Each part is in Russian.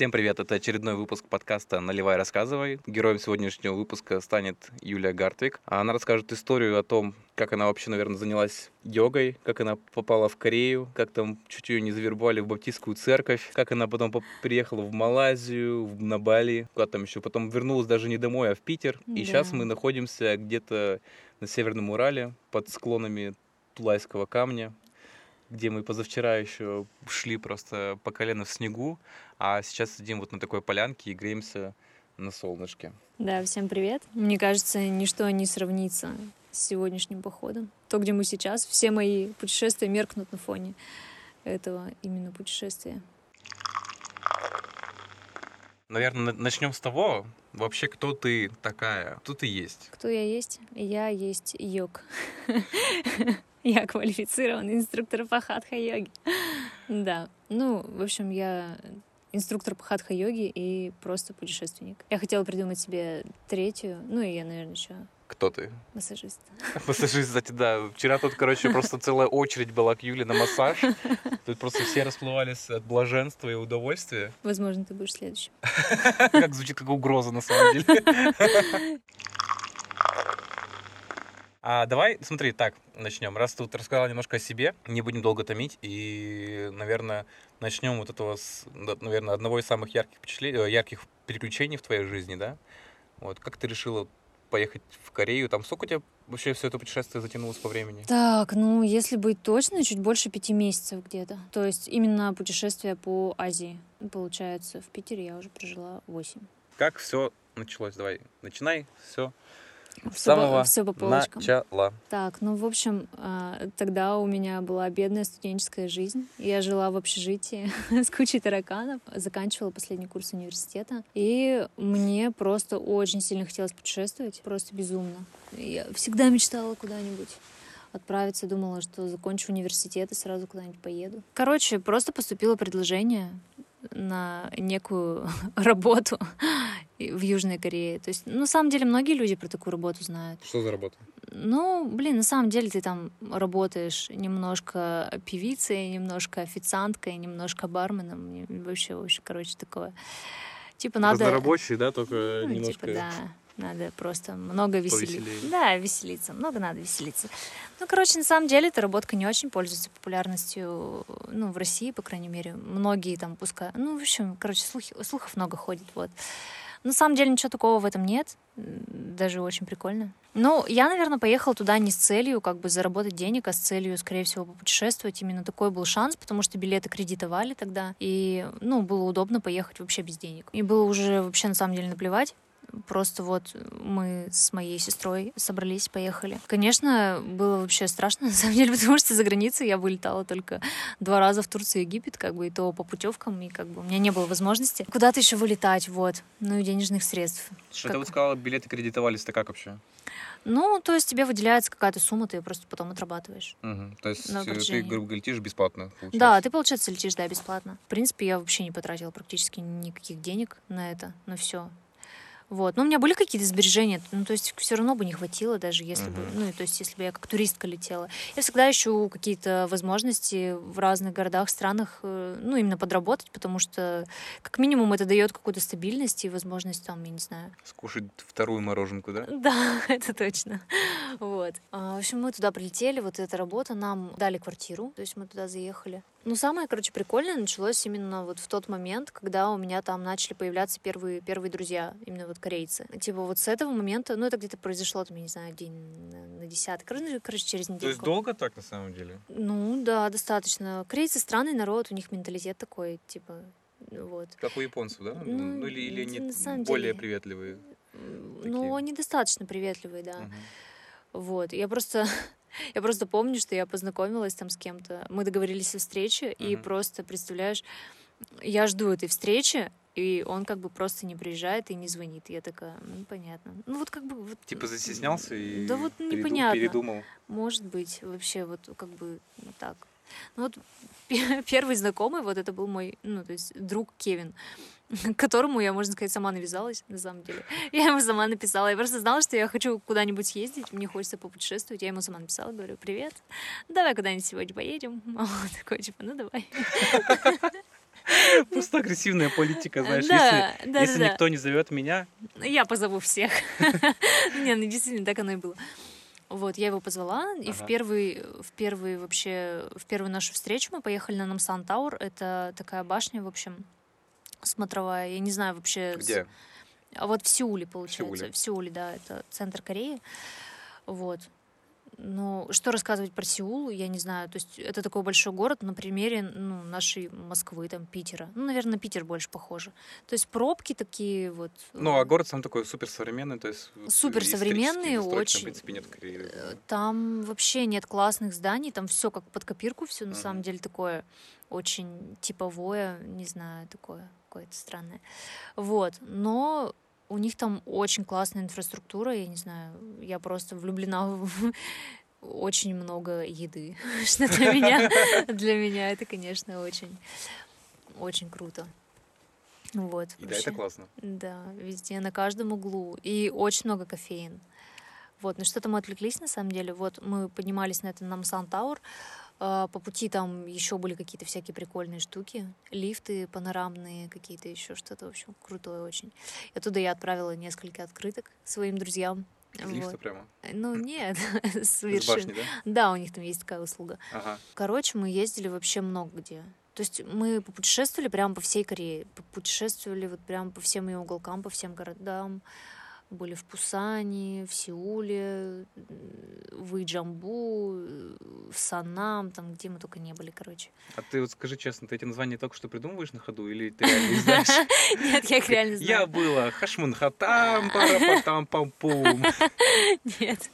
Всем привет, это очередной выпуск подкаста «Наливай, рассказывай». Героем сегодняшнего выпуска станет Юлия Гартвик. Она расскажет историю о том, как она вообще, наверное, занялась йогой, как она попала в Корею, как там чуть ее не завербовали в баптистскую церковь, как она потом приехала в Малайзию, на Бали, куда там еще, потом вернулась даже не домой, а в Питер. И Да. сейчас мы находимся где-то на Северном Урале под склонами Тулайского камня, где мы позавчера еще шли просто по колено в снегу, а сейчас сидим вот на такой полянке и греемся на солнышке. Да, всем привет. Мне кажется, ничто не сравнится с сегодняшним походом. То, где мы сейчас, все мои путешествия меркнут на фоне этого именно путешествия. Наверное, начнем с того, вообще, кто ты такая, кто ты есть. Кто я есть? Я есть йог. Я квалифицированный инструктор по хатха-йоге. Да. Ну, в общем, я инструктор по хатха-йоге и просто путешественник. Я хотела придумать себе третью, ну и я, наверное, еще Кто ты? массажист. Массажист, кстати, да. Вчера тут, короче, просто целая очередь была к Юле на массаж. Тут просто все расплывались от блаженства и удовольствия. Возможно, ты будешь следующим. Как звучит как угроза, на самом деле. А давай, смотри, так, начнем. Раз ты тут рассказала немножко о себе, не будем долго томить, и, наверное, начнем вот этого, с, наверное, одного из самых ярких впечатлений, э, ярких приключений в твоей жизни, да? Вот, как ты решила поехать в Корею? Там сколько у тебя вообще все это путешествие затянулось по времени? Так, ну, если быть точно, чуть больше пяти месяцев где-то. То есть именно путешествие по Азии. Получается, в Питере я уже прожила восемь. Как все началось? Давай, начинай все по- самого всё по полочкам. начала. Так, ну, в общем, а, тогда у меня была бедная студенческая жизнь. Я жила в общежитии с кучей тараканов, заканчивала последний курс университета. И мне просто очень сильно хотелось путешествовать, просто безумно. Я всегда мечтала куда-нибудь отправиться, думала, что закончу университет и сразу куда-нибудь поеду. Короче, просто поступило предложение на некую работу в Южной Корее. То есть, ну, на самом деле, многие люди про такую работу знают. Что за работа? Ну, блин, на самом деле ты там работаешь немножко певицей, немножко официанткой, немножко барменом, вообще, вообще, короче, такое. Типа надо... Разнорабочий, да, только Ну, немножко... типа, да, надо просто много веселиться. Да, веселиться, много надо веселиться. Ну, короче, на самом деле эта работка не очень пользуется популярностью, ну, в России, по крайней мере. Многие там пускай... Ну, в общем, короче, слухи, слухов много ходит, вот. На самом деле ничего такого в этом нет, даже очень прикольно. Ну, я, наверное, поехала туда не с целью как бы заработать денег, а с целью, скорее всего, попутешествовать. Именно такой был шанс, потому что билеты кредитовали тогда, и, ну, было удобно поехать вообще без денег. И было уже вообще, на самом деле, наплевать. Просто вот мы с моей сестрой собрались, поехали. Конечно, было вообще страшно, на самом деле, потому что за границей я вылетала только два раза в Турцию и Египет, как бы, и то по путевкам, и как бы у меня не было возможности куда-то еще вылетать, вот. Ну и денежных средств. Что Как- ты вот сказала, билеты кредитовались-то как вообще? Ну, то есть тебе выделяется какая-то сумма, ты ее просто потом отрабатываешь. Мгм. То есть э, ты, грубо говоря, летишь бесплатно, получается? Да, ты, получается, летишь, да, бесплатно. В принципе, я вообще не потратила практически никаких денег на это, на все. Вот. Но у меня были какие-то сбережения, ну, то есть все равно бы не хватило, даже если бы, Мгм. ну, то есть если бы я как туристка летела. Я всегда ищу какие-то возможности в разных городах, странах, э, ну, именно подработать, потому что, как минимум, это дает какую-то стабильность и возможность, там, я не знаю, Скушать вторую мороженку, да? да, это точно. Вот. А, В общем, мы туда прилетели, вот эта работа, нам дали квартиру, то есть мы туда заехали. Ну, самое, короче, прикольное началось именно вот в тот момент, когда у меня там начали появляться первые, первые друзья, именно вот корейцы. Типа вот с этого момента, ну, это где-то произошло, там, я не знаю, день на, десятый, короче, короче, через То есть неделю. долго так, на самом деле? Ну, да, достаточно. Корейцы странный народ, у них менталитет такой, типа, вот. Как у японцев, да? Ну, Ну, или, или они более деле- приветливые? Ну, Такие. они достаточно приветливые, да. Мгм. Вот, я просто, я просто помню, что я познакомилась там с кем-то, мы договорились о встрече, и Мгм. просто, представляешь, я жду этой встречи, и он как бы просто не приезжает и не звонит. Я такая, ну, понятно. Ну, вот как бы... Вот, Типа застеснялся и Да вот непонятно. передумал. Может быть, вообще вот как бы так. Ну вот пе- первый знакомый, вот это был мой, ну, то есть друг Кевин, к которому я, можно сказать, сама навязалась, на самом деле. Я ему сама написала. Я просто знала, что я хочу куда-нибудь съездить, мне хочется попутешествовать. Я ему сама написала, говорю, привет, давай куда-нибудь сегодня поедем. А Он такой, типа, ну давай. Просто агрессивная политика, знаешь. Да, если да, если да. никто не зовет меня, Я позову всех. Не, ну действительно, так оно и было. Вот, я его позвала, и в Ага. первый, в первый вообще, в первую нашу встречу мы поехали на Намсан Тауэр. Это такая башня, в общем, смотровая. Я не знаю вообще... где? А вот в Сеуле, получается. Сеуле. В Сеуле, да, это центр Кореи. Вот. Ну, что рассказывать про Сеул, я не знаю. То есть это такой большой город на примере ну, нашей Москвы, там, Питера. Ну, наверное, на Питер больше похоже. То есть пробки такие вот. Ну, а город сам такой суперсовременный, то есть... Суперсовременный, застройки там, очень. в принципе, нет. Э, Там вообще нет классных зданий, там все как под копирку, все на Мгм. самом деле такое очень типовое, не знаю, такое какое-то странное. Вот, но у них там очень классная инфраструктура, я не знаю, я просто влюблена в очень много еды, что для меня, для меня это, конечно, очень, очень круто. Вот, И да, это классно. Да, везде, на каждом углу. И очень много кофеин. Вот, ну что-то мы отвлеклись на самом деле. Вот мы поднимались на этот Намсан Тауэр. А, По пути там еще были какие-то всякие прикольные штуки. Лифты панорамные, какие-то еще что-то, в общем, крутое очень. И оттуда я отправила несколько открыток своим друзьям. Из лифта Вот. прямо. Ну, нет, с вершин. башни, да? Да, у них там есть такая услуга. Ага. Короче, мы ездили вообще много где. То есть мы попутешествовали прямо по всей Корее. Путешествовали вот прямо по всем ее уголкам, по всем городам. Были в Пусане, в Сеуле, в Иджамбу, в Санам, там где мы только не были, короче. А ты вот скажи честно, ты эти названия только что придумываешь на ходу или ты реально знаешь? Нет, я их реально Я знаю. была хашмунхатам, парапатам, пам-пум. Нет.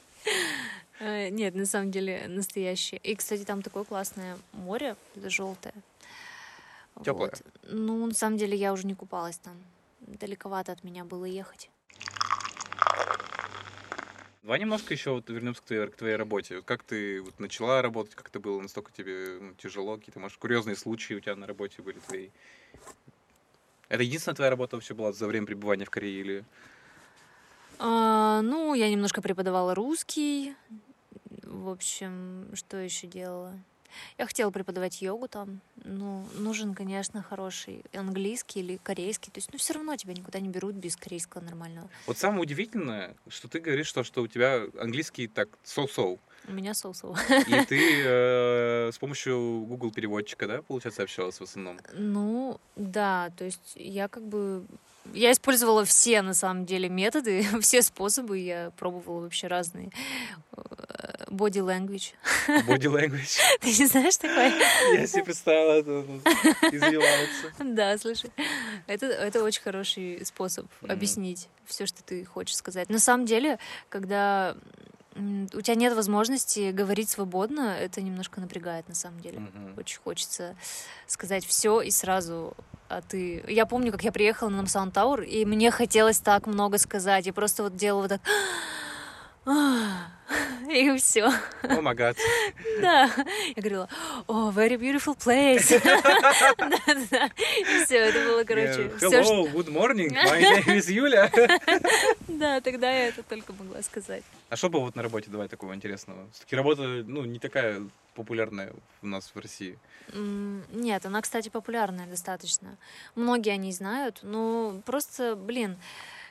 Э, Нет, на самом деле настоящие. И, кстати, там такое классное море, желтое. Тёплое? Вот. Ну, на самом деле, я уже не купалась там. Далековато от меня было ехать. Давай немножко еще вот вернемся к твоей, к твоей работе. Как ты вот начала работать, как это было, настолько тебе ну, тяжело, какие-то, может, курьезные случаи у тебя на работе были твои? Это единственная твоя работа вообще была за время пребывания в Корее или... А, ну, я немножко преподавала русский. В общем, что еще делала? Я хотела преподавать йогу там. Ну, нужен, конечно, хороший английский или корейский. То есть, ну, все равно тебя никуда не берут без корейского нормального. Вот самое удивительное, что ты говоришь, что, что у тебя английский так соу-соу, У меня соусово. и ты э, с помощью Google переводчика, да, получается, общалась в основном? Ну, да, то есть я как бы... Я использовала все, на самом деле, методы, все способы, я пробовала вообще разные. Э, Body language. Body language. Ты не знаешь такое? Я себе представила, это извивается. Да, слушай, это, это очень хороший способ Мгм. объяснить все, что ты хочешь сказать. На самом деле, когда у тебя нет возможности говорить свободно, это немножко напрягает на самом деле. Мгм. Очень хочется сказать все и сразу. А ты... Я помню, как я приехала на Намсан Тауэр, и мне хотелось так много сказать. Я просто вот делала вот так... И все. О гад. Да. Я говорила, о, very beautiful place. Да-да-да. И все, это было, короче, Yeah. все, Hello, good morning, my name is Юля. Да, тогда я это только могла сказать. А что было вот на работе, давай, такого интересного? Все-таки работа, ну, не такая популярная у нас в России. Нет, она, кстати, популярная достаточно. Многие о ней знают, но просто, блин,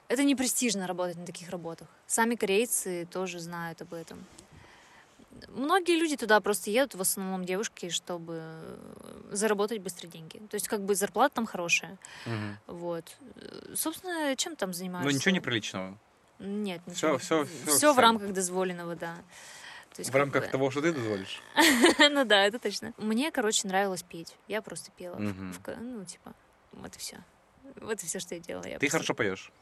это не престижно работать на таких работах. Сами корейцы тоже знают об этом. Многие люди туда просто едут, в основном девушки, чтобы заработать быстро деньги. То есть, как бы зарплата там хорошая. Вот. Э, Собственно, чем там занимаешься? Ну, ничего неприличного. Нет, ничего. всё- всё Все в официально. рамках дозволенного, да. То есть, В рамках бы- того, что ты дозволишь. ну да, это точно. Мне, короче, нравилось петь. Я просто пела. в- в ну, типа, вот и все. Вот и все, что я делала. Я Ты просто- хорошо поешь.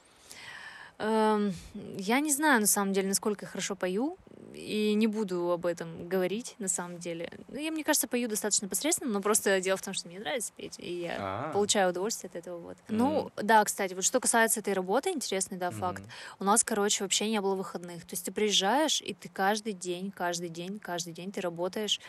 Эм, я не знаю, на самом деле, насколько я хорошо пою, и не буду об этом говорить, на самом деле. Ну, я, мне кажется, пою достаточно посредственно, но просто дело в том, что мне нравится петь, и я А. получаю удовольствие от этого. Вот. Мгм. Ну, да, кстати, вот что касается этой работы, интересный, да, факт. У нас, короче, вообще не было выходных. То есть ты приезжаешь, и ты каждый день, каждый день, каждый день ты работаешь.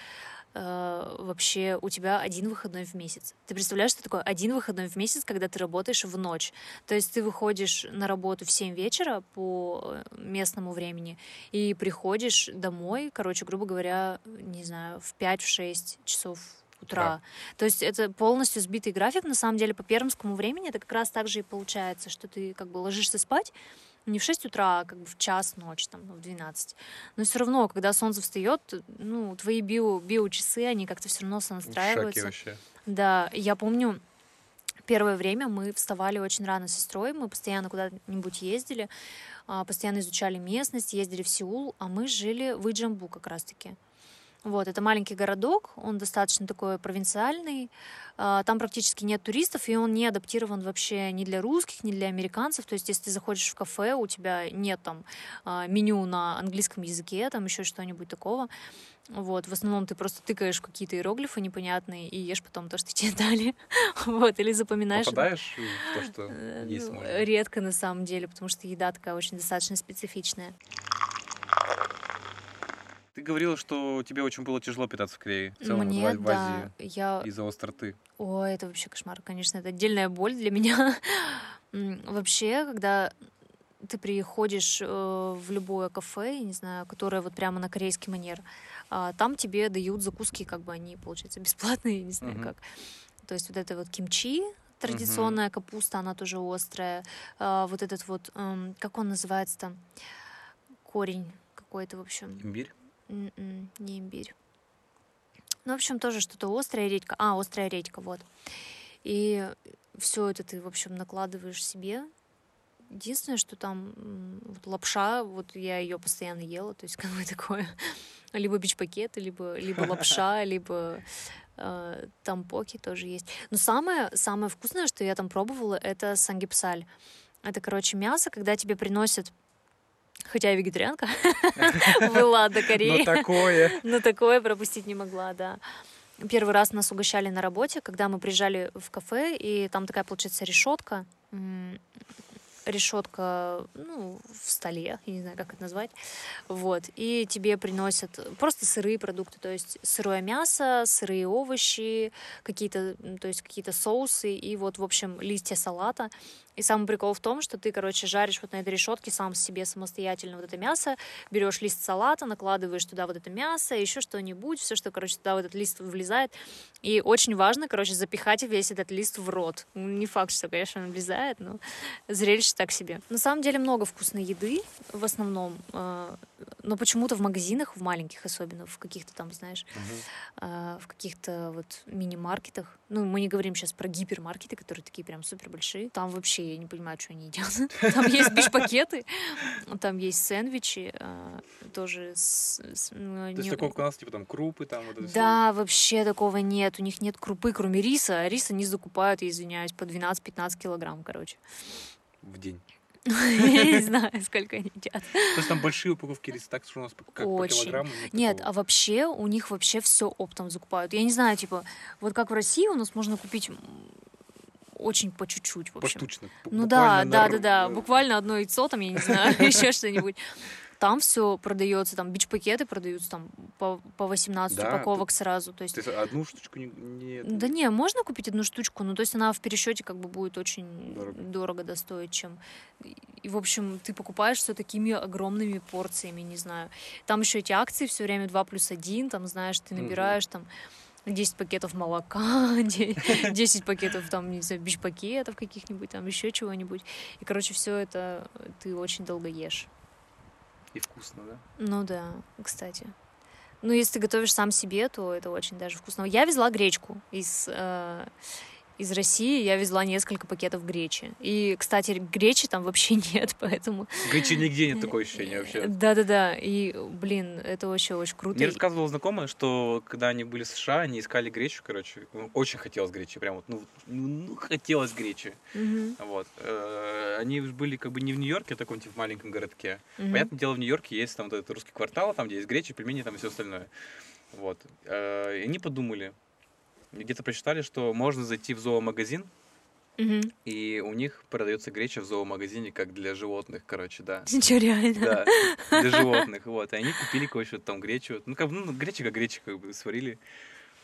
Э, вообще у тебя один выходной в месяц. Ты представляешь, что такое один выходной в месяц, когда ты работаешь в ночь? То есть ты выходишь на работу в 7 вечера по э, местному времени и приходишь домой, короче, грубо говоря, не знаю, в 5-6 часов утра. То есть это полностью сбитый график. На самом деле по пермскому времени это как раз так же и получается, что ты как бы ложишься спать, не в 6 утра, а как бы в час ночи, там, в 12. Но все равно, когда солнце встает, ну, твои био, биочасы, они как-то все равно сонастраиваются. Вообще. Да, я помню, первое время мы вставали очень рано с сестрой, мы постоянно куда-нибудь ездили, а, постоянно изучали местность, ездили в Сеул, а мы жили в Иджамбу как раз-таки. Вот, это маленький городок, он достаточно такой провинциальный, а, там практически нет туристов, и он не адаптирован вообще ни для русских, ни для американцев, то есть если ты заходишь в кафе, у тебя нет там а, меню на английском языке, там еще что-нибудь такого, вот, в основном ты просто тыкаешь какие-то иероглифы непонятные и ешь потом то, что тебе дали, вот, или запоминаешь. Попадаешь в то, что Э, есть ну, можно? Редко на самом деле, потому что еда такая очень достаточно специфичная. Ты говорила, что тебе очень было тяжело питаться в Корее, в целом Мне, в, в да, Азии, я из-за остроты. Ой, это вообще кошмар, конечно, это отдельная боль для меня. Вообще, когда ты приходишь э, в любое кафе, я не знаю, которое вот прямо на корейский манер, а, там тебе дают закуски, как бы они, получается, бесплатные, не знаю Мгм. как. То есть вот это вот кимчи, традиционная капуста, она тоже острая. А, Вот этот вот, эм, как он называется там, корень какой-то, в общем. Имбирь? М-м, не имбирь. Ну, в общем, тоже что-то острая редька. А, острая редька, вот. И все это ты, в общем, накладываешь себе. Единственное, что там вот лапша, вот я ее постоянно ела, то есть как бы такое, либо бич-пакеты, либо, либо лапша, либо э, тампоки тоже есть. Но самое, самое вкусное, что я там пробовала, это сангипсаль. Это, короче, мясо, когда тебе приносят Хотя я вегетарианка, была до Кореи. такое! Но такое пропустить не могла, да. Первый раз нас угощали на работе, когда мы приезжали в кафе, и там такая, получается, решетка. Решетка, ну, в столе, я не знаю, как это назвать. Вот. И тебе приносят просто сырые продукты, то есть сырое мясо, сырые овощи, какие-то, то есть какие-то соусы и вот, в общем, листья салата. И самый прикол в том, что ты, короче, жаришь вот на этой решетке сам себе самостоятельно вот это мясо, берешь лист салата, накладываешь туда вот это мясо, еще что-нибудь, все, что, короче, туда в этот лист влезает. И очень важно, короче, запихать весь этот лист в рот. Ну, Не факт, что, конечно, он влезает, но зрелище так себе. На самом деле много вкусной еды в основном, э, но почему-то в магазинах, в маленьких особенно, в каких-то там, знаешь, э, в каких-то вот мини-маркетах. Ну, мы не говорим сейчас про гипермаркеты, которые такие прям супер большие. Там вообще я не понимаю, что они едят. Там есть бич-пакеты, там есть сэндвичи, э, тоже с... ну, То есть не- такого у нас, типа, там, крупы, там, вот это всё. да, вообще такого нет. У них нет крупы, кроме риса. А рис они закупают, я извиняюсь, по 12-15 килограмм, короче. В день. Я не знаю, сколько они едят. То есть там большие упаковки риса, так что у нас как по килограмму? Нет, а вообще у них вообще все оптом закупают. Я не знаю, типа, вот как в России у нас можно купить очень по чуть-чуть, в общем. Поштучно. Ну да, да, да, ру- да. э, Буквально одно яйцо, там, я не знаю, еще что-нибудь. Там все продается, там бич-пакеты продаются там по, по 18 Да, упаковок сразу. То есть есть одну штучку не... не- Да не, можно купить одну штучку, но то есть она в пересчете как бы будет очень Дорого. дорого, достоить, чем. И, в общем, ты покупаешь все такими огромными порциями, не знаю. Там еще эти акции все время 2 плюс 1, там, знаешь, ты набираешь там 10 пакетов молока, 10 пакетов там, не знаю, бич-пакетов каких-нибудь, там еще чего-нибудь. И, короче, все это ты очень долго ешь. И вкусно, да? Ну да, кстати. Ну, если ты готовишь сам себе, то это очень даже вкусно. Я везла гречку из, э, из России, я везла несколько пакетов гречи. И, кстати, гречи там вообще нет, поэтому... Гречи нигде нет такое ощущение вообще. Да-да-да, и, блин, это вообще очень круто. Мне рассказывала знакомая, что когда они были в США, они искали гречу, короче. ну, Очень хотелось гречи, прям вот, ну, ну, ну, хотелось гречи. Мгм, Вот. Э, Они были как бы не в Нью-Йорке, а таком типа маленьком городке. мгм. Понятное дело, в Нью-Йорке есть там вот этот русский квартал, там, где есть гречи, пельмени там и все остальное. Вот. Э, И они подумали, где-то прочитали, что можно зайти в зоомагазин, Мгм. и у них продается греча в зоомагазине, как для животных, короче, да. Чё, реально? Да, для животных, вот. И они купили, короче, там гречу. Ну, как ну, греча как греча, как бы, сварили.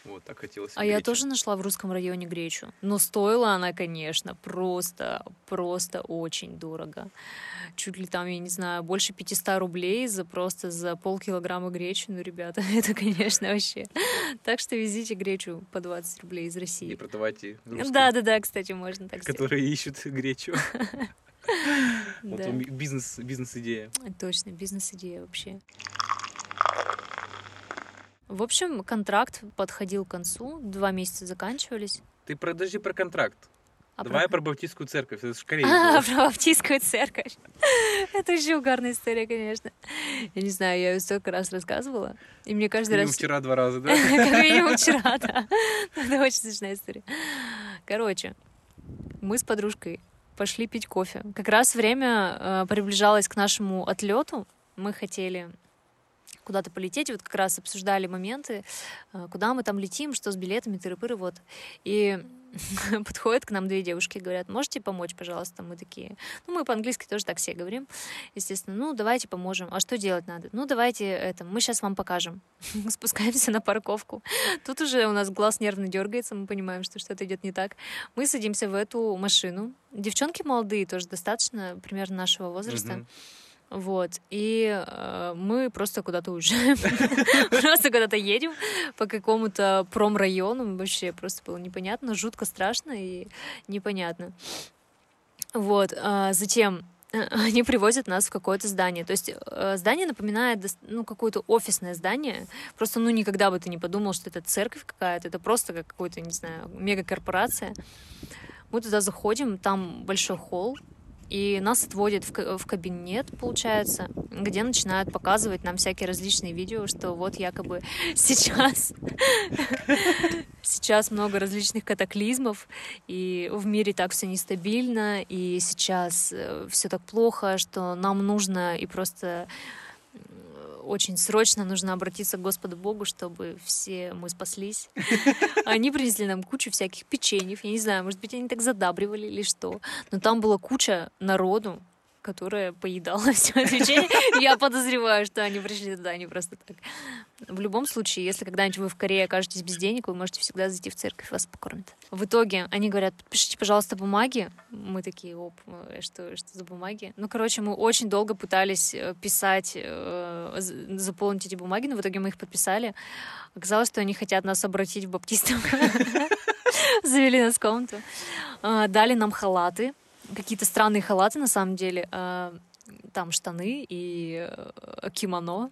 Вот, так хотелось. А я тоже нашла в русском районе гречу. Но стоила она, конечно, просто, просто очень дорого. Чуть ли там, я не знаю, больше 500 рублей за просто за полкилограмма гречи. Ну, ребята, это, конечно, вообще. Так что везите гречу по 20 рублей из России. И продавайте Да, да, да, кстати, можно так Которые ищут гречу. Вот бизнес, бизнес-идея. Точно, бизнес-идея вообще. В общем, контракт подходил к концу, два месяца заканчивались. Ты подожди про контракт. А Давай про... про Баптистскую церковь, это же Корея. А, про Баптистскую церковь. это очень угарная история, конечно. Я не знаю, я ее столько раз рассказывала. И мне каждый раз... вчера два раза, да? Как минимум вчера, да. Это очень смешная история. Короче, мы с подружкой пошли пить кофе. Как раз время э, приближалось к нашему отлету. Мы хотели куда-то полететь, вот как раз обсуждали моменты, э, куда мы там летим, что с билетами, тыры-пыры, вот. И подходят к нам две девушки и говорят, можете помочь, пожалуйста? Мы такие, ну, мы по-английски тоже так все говорим, естественно, ну, давайте поможем. А что делать надо? Ну, давайте это, мы сейчас вам покажем. Спускаемся на парковку. Тут уже у нас глаз нервно дергается, мы понимаем, что что-то идет не так. Мы садимся в эту машину. Девчонки молодые, тоже достаточно, примерно нашего возраста. Mm-hmm вот. И э, мы просто куда-то уезжаем. Просто куда-то едем по какому-то промрайону. Вообще просто было непонятно, жутко страшно и непонятно. Вот. А затем они привозят нас в какое-то здание. То есть э, здание напоминает ну, какое-то офисное здание. Просто ну никогда бы ты не подумал, что это церковь какая-то. Это просто как какой-то, не знаю, мегакорпорация. Мы туда заходим, там большой холл, и нас отводят в, кабинет, получается, где начинают показывать нам всякие различные видео, что вот якобы сейчас сейчас много различных катаклизмов, и в мире так все нестабильно, и сейчас э, все так плохо, что нам нужно и просто очень срочно нужно обратиться к Господу Богу, чтобы все мы спаслись. Они принесли нам кучу всяких печеньев. Я не знаю, может быть, они так задабривали или что. Но там была куча народу, которая поедала все отвечение. Я подозреваю, что они пришли туда не просто так. В любом случае, если когда-нибудь вы в Корее окажетесь без денег, вы можете всегда зайти в церковь, вас покормят. В итоге они говорят, подпишите, пожалуйста, бумаги. Мы такие, оп, э, что, что за бумаги? Ну, короче, мы очень долго пытались э, писать, э, заполнить эти бумаги, но в итоге мы их подписали. Оказалось, что они хотят нас обратить в баптистов. Завели нас в комнату. Дали нам халаты, какие-то странные халаты, на самом деле. А, там штаны и э, кимоно.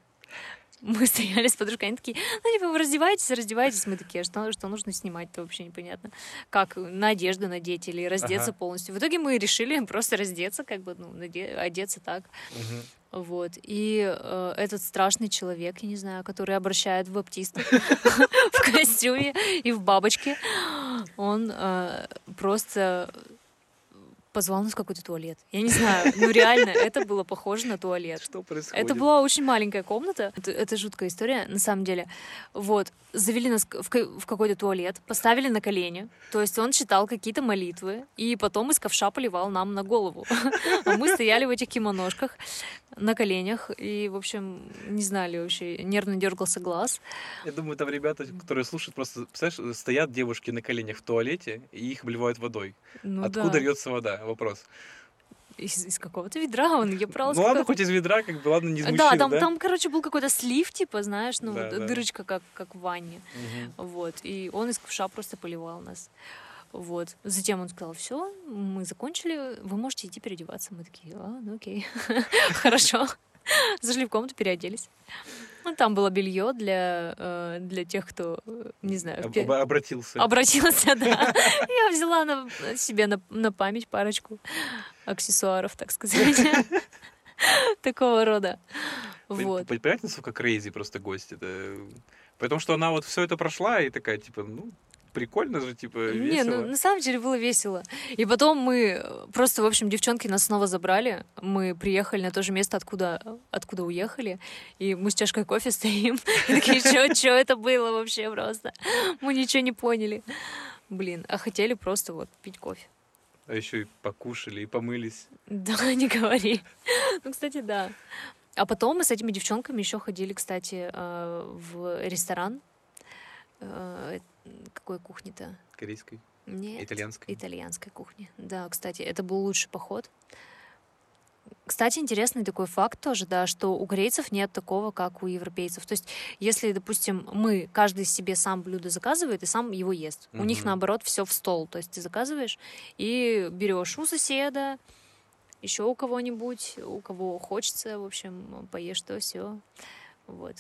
Мы стояли с подружкой, они такие, ну, типа, вы раздеваетесь, раздеваетесь. Мы такие, «А что, что нужно снимать-то вообще непонятно. Как на одежду надеть или раздеться ага. полностью. В итоге мы решили просто раздеться, как бы, ну, наде- одеться так. Угу. Вот. И э, этот страшный человек, я не знаю, который обращает в баптистов в костюме и в бабочке, он э, просто позвал нас в какой-то туалет. Я не знаю, ну реально, это было похоже на туалет. Что происходит? Это была очень маленькая комната. Это, это жуткая история, на самом деле. Вот, завели нас в, в какой-то туалет, поставили на колени. То есть он читал какие-то молитвы, и потом из ковша поливал нам на голову. А мы стояли в этих кимоножках на коленях, и, в общем, не знали вообще, нервно дергался глаз. Я думаю, там ребята, которые слушают, просто, представляешь, стоят девушки на коленях в туалете, и их обливают водой. Ну, Откуда да. льется вода? Вопрос из, из какого-то ведра он я брал. Ну ладно, хоть из ведра, как бы, ладно, не из Да, там, да? там, короче, был какой-то слив, типа, знаешь, ну, да, дырочка, да. Как, как в ванне. Угу. Вот. И он из ковша просто поливал нас. Вот. Затем он сказал, все, мы закончили, вы можете идти переодеваться. Мы такие, а, ну окей, хорошо. Зашли в комнату, переоделись. Ну, там было белье для, э, для тех, кто, не знаю... Об, обратился. Обратился, да. Я взяла на, себе на, на память парочку аксессуаров, так сказать. Такого рода. Вот. Понимаете, насколько крейзи просто гость это... Потому что она вот все это прошла и такая, типа, ну, прикольно же, типа, весело. Не, ну, на самом деле было весело. И потом мы просто, в общем, девчонки нас снова забрали. Мы приехали на то же место, откуда, откуда уехали. И мы с чашкой кофе стоим. И такие, что это было вообще просто? Мы ничего не поняли. Блин, а хотели просто вот пить кофе. А еще и покушали, и помылись. Да, не говори. Ну, кстати, да. А потом мы с этими девчонками еще ходили, кстати, э, в ресторан какой кухни-то? Корейской? Нет. Итальянской? Итальянской кухни. Да, кстати, это был лучший поход. Кстати, интересный такой факт тоже, да, что у корейцев нет такого, как у европейцев. То есть, если, допустим, мы, каждый себе сам блюдо заказывает и сам его ест. У них, наоборот, все в стол. То есть, ты заказываешь и берешь у соседа, еще у кого-нибудь, у кого хочется, в общем, поешь то, все. Вот.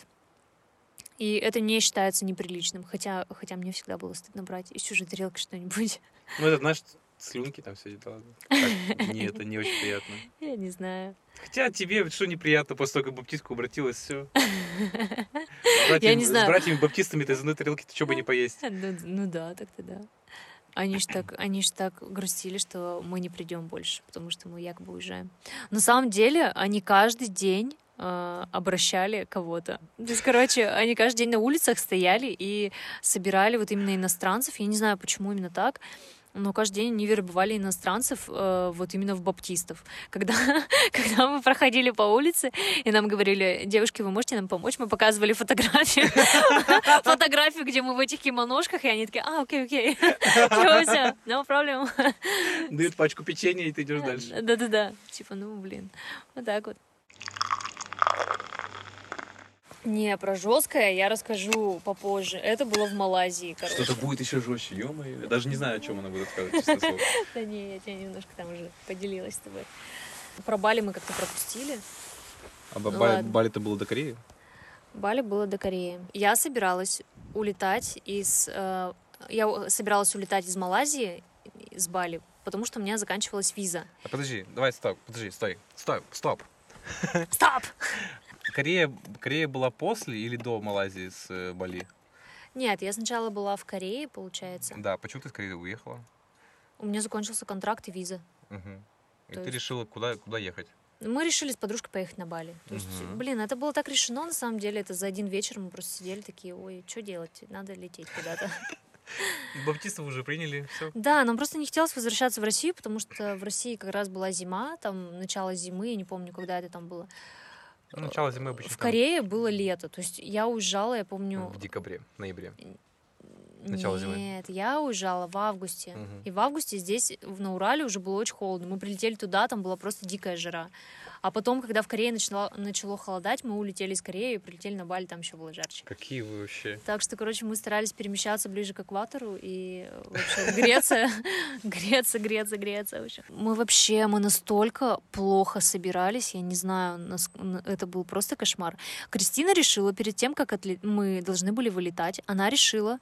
И это не считается неприличным, хотя, хотя мне всегда было стыдно брать из чужой тарелки что-нибудь. Ну, это, знаешь, слюнки там все дела. Не, это не очень приятно. Я не знаю. Хотя тебе что неприятно, после того, как баптистку обратилась, все. Я не знаю. С братьями-баптистами ты из одной тарелки ты что бы не поесть. Ну, ну да, так-то да. Они ж так, они ж так грустили, что мы не придем больше, потому что мы якобы уезжаем. На самом деле, они каждый день э, обращали кого-то. То есть, короче, они каждый день на улицах стояли и собирали вот именно иностранцев. Я не знаю, почему именно так. Но каждый день они вербовали иностранцев э, вот именно в баптистов. Когда, когда мы проходили по улице, и нам говорили, девушки, вы можете нам помочь? Мы показывали фотографию, фотографию, где мы в этих кимоножках, и они такие, а, окей, окей, все, все, no problem. Дают пачку печенья, и ты идешь дальше. Да-да-да, типа, ну, блин, вот так вот. Не, про жесткое я расскажу попозже. Это было в Малайзии, короче. Что-то будет еще жестче, ё Я даже не знаю, о чем она будет честное слово. Да не, я тебе немножко там уже поделилась с тобой. Про Бали мы как-то пропустили. А Ну. Бали-то было до Кореи? Бали было до Кореи. Я собиралась улетать из... э, я собиралась улетать из Малайзии, из Бали, потому что у меня заканчивалась виза. А подожди, давай стоп, подожди, стой, стоп, стоп. Стоп! Корея, Корея была после или до Малайзии с э, Бали? Нет, я сначала была в Корее, получается. Да, почему ты с Кореи уехала? У меня закончился контракт и виза. Мгм. И То ты есть- решила, куда, куда ехать? Мы решили с подружкой поехать на Бали. То есть, Мгм. блин, это было так решено, на самом деле. Это за один вечер мы просто сидели такие, ой, что делать? Надо лететь куда-то. Баптистов уже приняли, все. Да, нам просто не хотелось возвращаться в Россию, потому что в России как раз была зима, там начало зимы, я не помню, когда это там было. Начало зимы обычно В там Корее было лето, то есть я уезжала, я помню... в декабре, ноябре. начало зимы. Нет, я уезжала в августе. Мгм. И в августе здесь, в- на Урале, уже было очень холодно. Мы прилетели туда, там была просто дикая жара. А потом, когда в Корее начало, начало холодать, мы улетели из Кореи и прилетели на Бали, там еще было жарче. Какие вы вообще? Так что, короче, мы старались перемещаться ближе к экватору и вообще греться, греться, греться, греться. вообще. Мы вообще, мы настолько плохо собирались, я не знаю, это был просто кошмар. Кристина решила перед тем, как мы должны были вылетать, она решила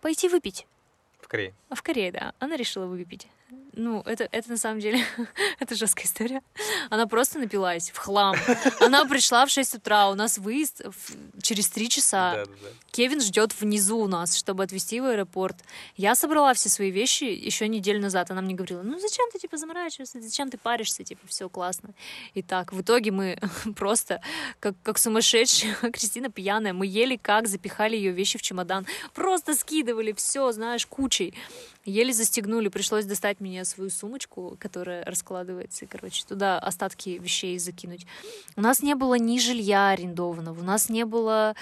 пойти выпить. В Корее. В Корее, да. Она решила выпить. Ну, это, это на самом деле, это жесткая история. Она просто напилась в хлам. Она пришла в 6 утра, у нас выезд в- через 3 часа. Да, да, да. Кевин ждет внизу у нас, чтобы отвезти в аэропорт. Я собрала все свои вещи еще неделю назад. Она мне говорила, ну зачем ты типа заморачиваешься, зачем ты паришься, типа все классно. И так, в итоге мы просто как, как сумасшедшие, Кристина пьяная, мы ели как, запихали ее вещи в чемодан, просто скидывали все, знаешь, кучей. Еле застегнули, пришлось достать мне свою сумочку, которая раскладывается, и, короче, туда остатки вещей закинуть. У нас не было ни жилья арендованного, у нас не было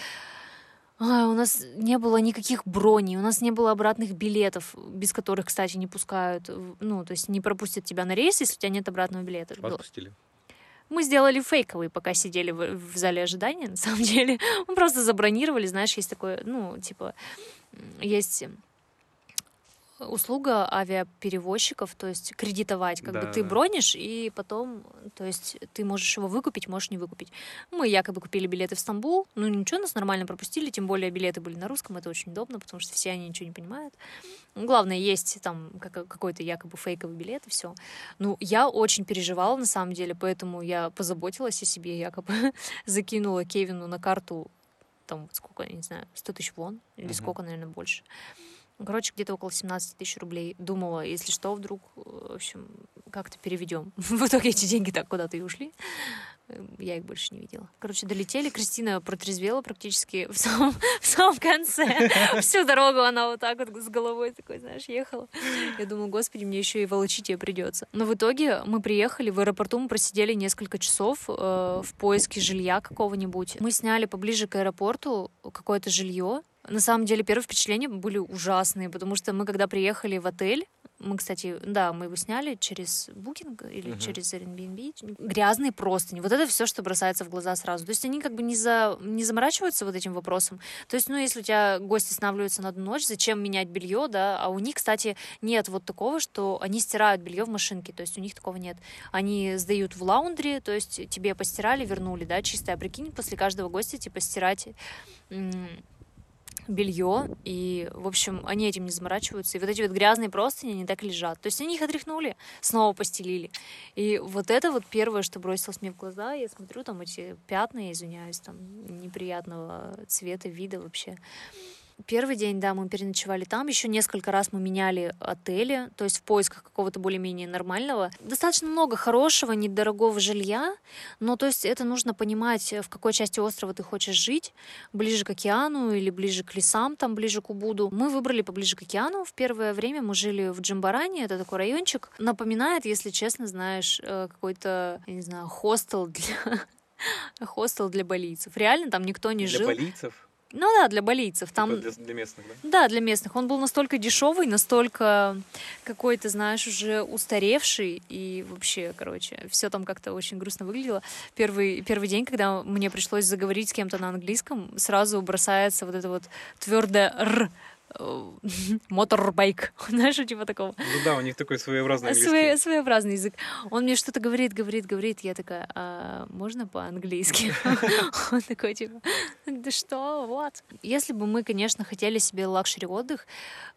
Ай, у нас не было никаких броней, у нас не было обратных билетов, без которых, кстати, не пускают, ну, то есть не пропустят тебя на рейс, если у тебя нет обратного билета. Вас пустили. Мы сделали фейковый, пока сидели в, в зале ожидания, на самом деле. Мы просто забронировали, знаешь, есть такое, ну, типа, есть услуга авиаперевозчиков, то есть кредитовать, как бы Да, ты да. бронишь, и потом, то есть ты можешь его выкупить, можешь не выкупить. Мы якобы купили билеты в Стамбул, ну ничего, нас нормально пропустили, тем более билеты были на русском, это очень удобно, потому что все они ничего не понимают. Главное, есть там как- какой-то якобы фейковый билет, и все. Ну, я очень переживала, на самом деле, поэтому я позаботилась о себе, якобы закинула Кевину на карту, там, сколько, я не знаю, 100 тысяч вон, или Мгм. сколько, наверное, больше. Короче, где-то около 17 тысяч рублей. Думала, если что, вдруг, э, в общем, как-то переведем. В итоге эти деньги так куда-то и ушли. Э, Я их больше не видела. Короче, долетели. Кристина протрезвела практически в самом, в самом конце. Всю дорогу она вот так вот с головой такой, знаешь, ехала. Я думаю, господи, мне еще и волочить ее придется. Но в итоге мы приехали, в аэропорту мы просидели несколько часов э, в поиске жилья какого-нибудь. Мы сняли поближе к аэропорту какое-то жилье, На самом деле, первые впечатления были ужасные, потому что мы, когда приехали в отель, мы, кстати, да, мы его сняли через Booking или uh-huh. через Airbnb. Грязные простыни. Вот это все, что бросается в глаза сразу. То есть они как бы не, за, не заморачиваются вот этим вопросом. То есть, ну, если у тебя гости останавливаются на одну ночь, зачем менять белье, да? А у них, кстати, нет вот такого, что они стирают белье в машинке. То есть у них такого нет. Они сдают в лаундри, то есть тебе постирали, вернули, да, чистое. А прикинь, после каждого гостя, типа, стирать белье, и, в общем, они этим не заморачиваются. И вот эти вот грязные простыни, они так лежат. То есть они их отряхнули, снова постелили. И вот это вот первое, что бросилось мне в глаза, я смотрю, там эти пятна, я извиняюсь, там неприятного цвета, вида вообще. Первый день, да, мы переночевали там. Еще несколько раз мы меняли отели, то есть в поисках какого-то более-менее нормального. Достаточно много хорошего, недорогого жилья, но то есть это нужно понимать, в какой части острова ты хочешь жить, ближе к океану или ближе к лесам, там ближе к Убуду. Мы выбрали поближе к океану. В первое время мы жили в Джамбаране, это такой райончик. Напоминает, если честно, знаешь, э, какой-то, я не знаю, хостел для хостел для болийцев. Реально там никто не для жил. Для болийцев? Ну да, для болийцев. Там... Типа для, для местных, да? Да, для местных. Он был настолько дешевый, настолько какой-то, знаешь, уже устаревший. И вообще, короче, все там как-то очень грустно выглядело. Первый, первый день, когда мне пришлось заговорить с кем-то на английском, сразу бросается вот это вот твердое «р», моторбайк, знаешь, типа такого. Ну да, у них такой своеобразный английский. Свое, своеобразный язык. Он мне что-то говорит, говорит, говорит, я такая, а, можно по-английски? Он такой, типа, да что, вот. Если бы мы, конечно, хотели себе luxury отдых,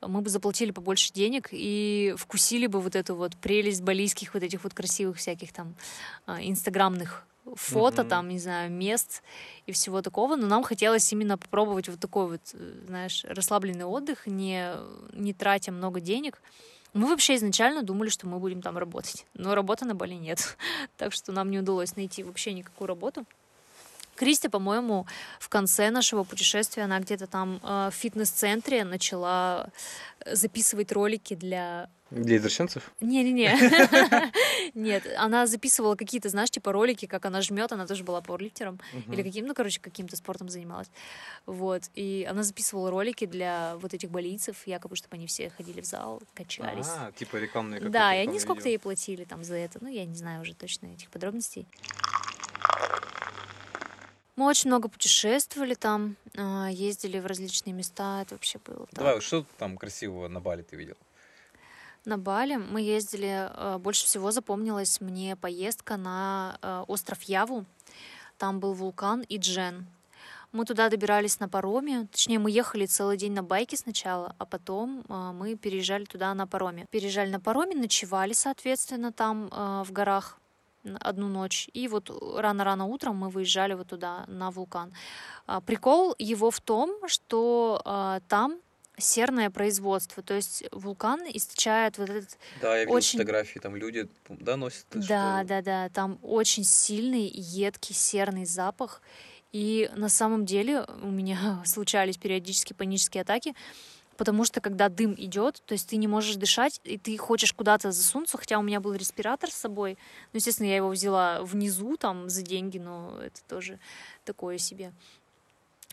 мы бы заплатили побольше денег и вкусили бы вот эту вот прелесть балийских вот этих вот красивых всяких там а, инстаграмных фото mm-hmm. там, не знаю, мест и всего такого, но нам хотелось именно попробовать вот такой вот, э, знаешь, расслабленный отдых, не, не тратя много денег. Мы вообще изначально думали, что мы будем там работать, но работы на Бали нет, так что нам не удалось найти вообще никакую работу. Кристи, по-моему, в конце нашего путешествия, она где-то там э, в фитнес-центре начала записывать ролики для для извращенцев? Не-не-не. Нет, она записывала какие-то, знаешь, типа ролики, как она жмет, она тоже была пауэрлифтером. Или каким, ну, короче, каким-то спортом занималась. Вот. И она записывала ролики для вот этих болийцев, якобы, чтобы они все ходили в зал, качались. А, типа рекламные Да, и они сколько-то ей платили там за это. Ну, я не знаю уже точно этих подробностей. Мы очень много путешествовали там, а, ездили в различные места, это вообще было. Давай, что там красивого на Бали ты видел? На Бали мы ездили, а, больше всего запомнилась мне поездка на а, остров Яву. Там был вулкан и Джен. Мы туда добирались на пароме, точнее мы ехали целый день на байке сначала, а потом мы переезжали туда на пароме. Переезжали на пароме, ночевали, соответственно, там в горах одну ночь. И вот рано-рано утром мы выезжали вот туда, на вулкан. А, прикол его в том, что а, там серное производство, то есть вулкан источает вот этот да, я видел очень... фотографии, там люди да, носят. Да, что... да, да, там очень сильный едкий серный запах, и на самом деле у меня случались периодически панические атаки, потому что когда дым идет, то есть ты не можешь дышать, и ты хочешь куда-то засунуться, хотя у меня был респиратор с собой, ну, естественно, я его взяла внизу, там, за деньги, но это тоже такое себе.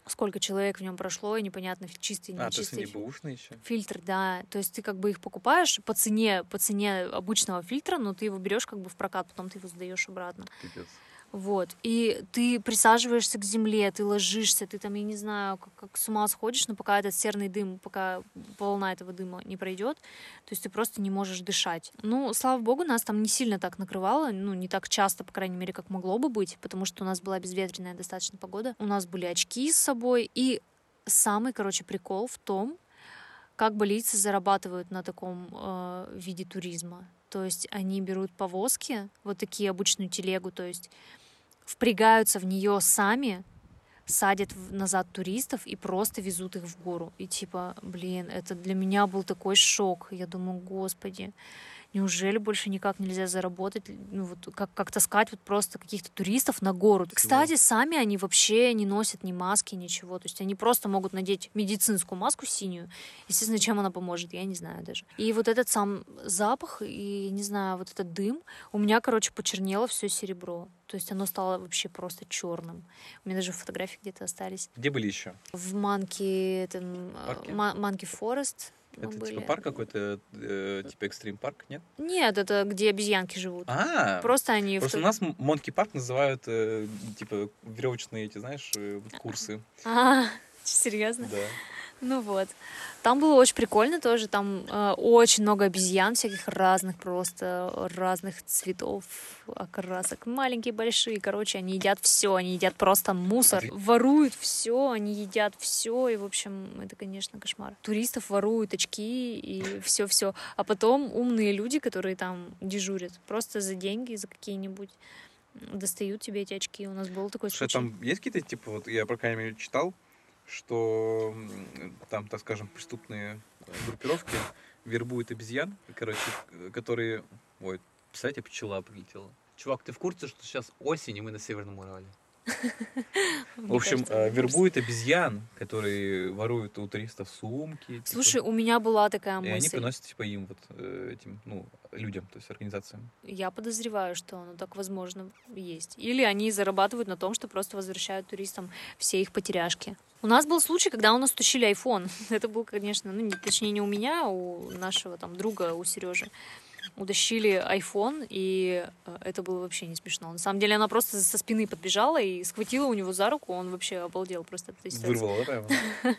Сколько человек в нем прошло, и непонятно, чистый, не а, чистый. то есть они еще? Фильтр, да. То есть ты как бы их покупаешь по цене, по цене обычного фильтра, но ты его берешь как бы в прокат, потом ты его сдаешь обратно. Пипец. Вот. И ты присаживаешься к земле, ты ложишься, ты там, я не знаю, как, как с ума сходишь, но пока этот серный дым, пока волна этого дыма не пройдет, то есть ты просто не можешь дышать. Ну, слава богу, нас там не сильно так накрывало, ну, не так часто, по крайней мере, как могло бы быть, потому что у нас была безветренная достаточно погода. У нас были очки с собой, и самый, короче, прикол в том, как болийцы зарабатывают на таком э, виде туризма. То есть они берут повозки, вот такие обычную телегу, то есть впрягаются в нее сами, садят назад туристов и просто везут их в гору. И типа, блин, это для меня был такой шок. Я думаю, господи, неужели больше никак нельзя заработать, ну вот как, как таскать вот просто каких-то туристов на гору. Кстати, сами они вообще не носят ни маски, ничего. То есть они просто могут надеть медицинскую маску синюю. Естественно, чем она поможет, я не знаю даже. И вот этот сам запах и, не знаю, вот этот дым, у меня, короче, почернело все серебро. То есть оно стало вообще просто черным. У меня даже фотографии где-то остались. Где были еще? В Манки, Парке? Манки Форест. Мы Это были. типа парк какой-то, э, типа экстрим парк, нет? Нет, это где обезьянки живут. А, Просто они... в Просто ту- у нас Монки парк называют, э, типа, веревочные эти, знаешь, э, курсы. А, серьезно? Да. Ну вот. Там было очень прикольно тоже. Там э, очень много обезьян всяких разных просто, разных цветов, окрасок. Маленькие, большие. Короче, они едят все. Они едят просто мусор. Воруют все, они едят все. И, в общем, это, конечно, кошмар. Туристов воруют очки и все-все. А потом умные люди, которые там дежурят, просто за деньги, за какие-нибудь достают тебе эти очки. У нас был такой Слушай, случай. там есть какие-то, типа, вот я, по крайней мере, читал, что там, так скажем, преступные группировки вербуют обезьян, короче, которые... Ой, представляете, пчела прилетела. Чувак, ты в курсе, что сейчас осень, и мы на Северном Урале? В общем, кажется, я в курсе. вербуют обезьян, которые воруют у туристов сумки. типа, Слушай, у меня была такая и они мысль. приносят, типа, им, вот, э, этим, ну, людям, то есть организациям. Я подозреваю, что оно так возможно есть. Или они зарабатывают на том, что просто возвращают туристам все их потеряшки. У нас был случай, когда у нас утащили iPhone. Это был, конечно, ну, не, точнее, не у меня, а у нашего там друга, у Сережи. Утащили iPhone, и э, это было вообще не смешно. На самом деле она просто со спины подбежала и схватила у него за руку, он вообще обалдел просто от этой ситуации. Вырвало, да?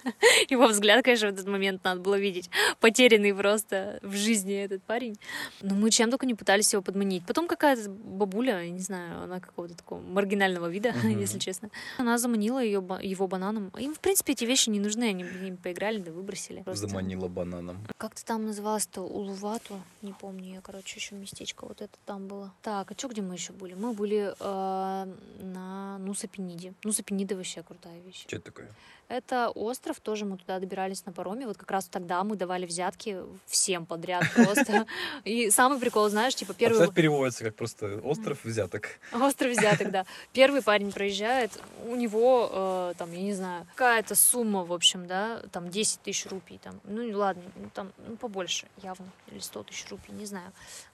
Его взгляд, конечно, в этот момент надо было видеть. Потерянный просто в жизни этот парень. Но мы чем только не пытались его подманить. Потом какая-то бабуля, я не знаю, она какого-то такого маргинального вида, если честно. Она заманила ее, его бананом. Им, в принципе, эти вещи не нужны. Они им поиграли, да выбросили. Просто- Заманила бананом. Как-то там называлось-то Улувату, не помню я, короче, еще местечко вот это там было. Так, а что где мы еще были? Мы были э, на Нуса-Пениде. Нуса-Пенида вообще крутая вещь. Что это такое? Это остров, тоже мы туда добирались на пароме. Вот как раз тогда мы давали взятки всем подряд просто. И самый прикол, знаешь, типа А первый представь, переводится как просто остров взяток. остров взяток, да. Первый парень проезжает, у него э, там, я не знаю, какая-то сумма, в общем, да, там 10 тысяч рупий, там, ну ладно, ну, там, ну побольше явно, или 100 тысяч рупий, не знаю.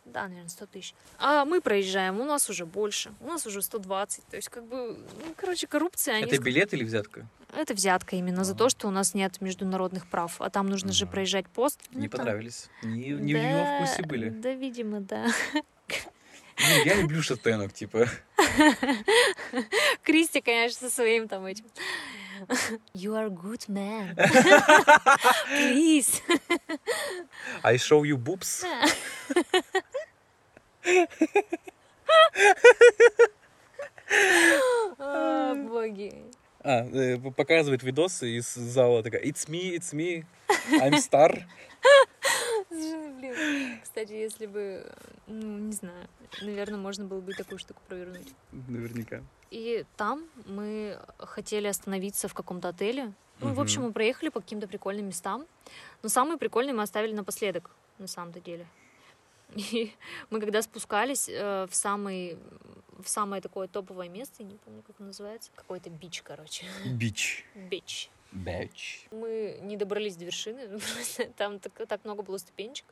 Да, наверное, 100 тысяч. А мы проезжаем, у нас уже больше, у нас уже 120. То есть, как бы, ну, короче, коррупция. они Это билет или взятка? Это взятка именно за А. то, что у нас нет международных прав. А там нужно же Ага. проезжать пост. Не Ну, там- понравились. Не, не в Да, его вкусе были. Да, видимо, да. Ну, я люблю шатенок, типа. Кристи, конечно, со своим там этим. You are good man. Please. I show you boobs. О, боги. А, э, показывает видосы из зала такая It's me, it's me, I'm star. Блин. Кстати, если бы, ну, не знаю, наверное, можно было бы такую штуку провернуть. Наверняка. И там мы хотели остановиться в каком-то отеле. Ну, в Мгм. общем, мы проехали по каким-то прикольным местам. Но самые прикольные мы оставили напоследок, на самом-то деле. И мы когда спускались э, в самый в самое такое топовое место, я не помню, как оно называется, какой-то бич, короче, Бич. бич. Бич. Мы не добрались до вершины, там так, так много было ступенечек.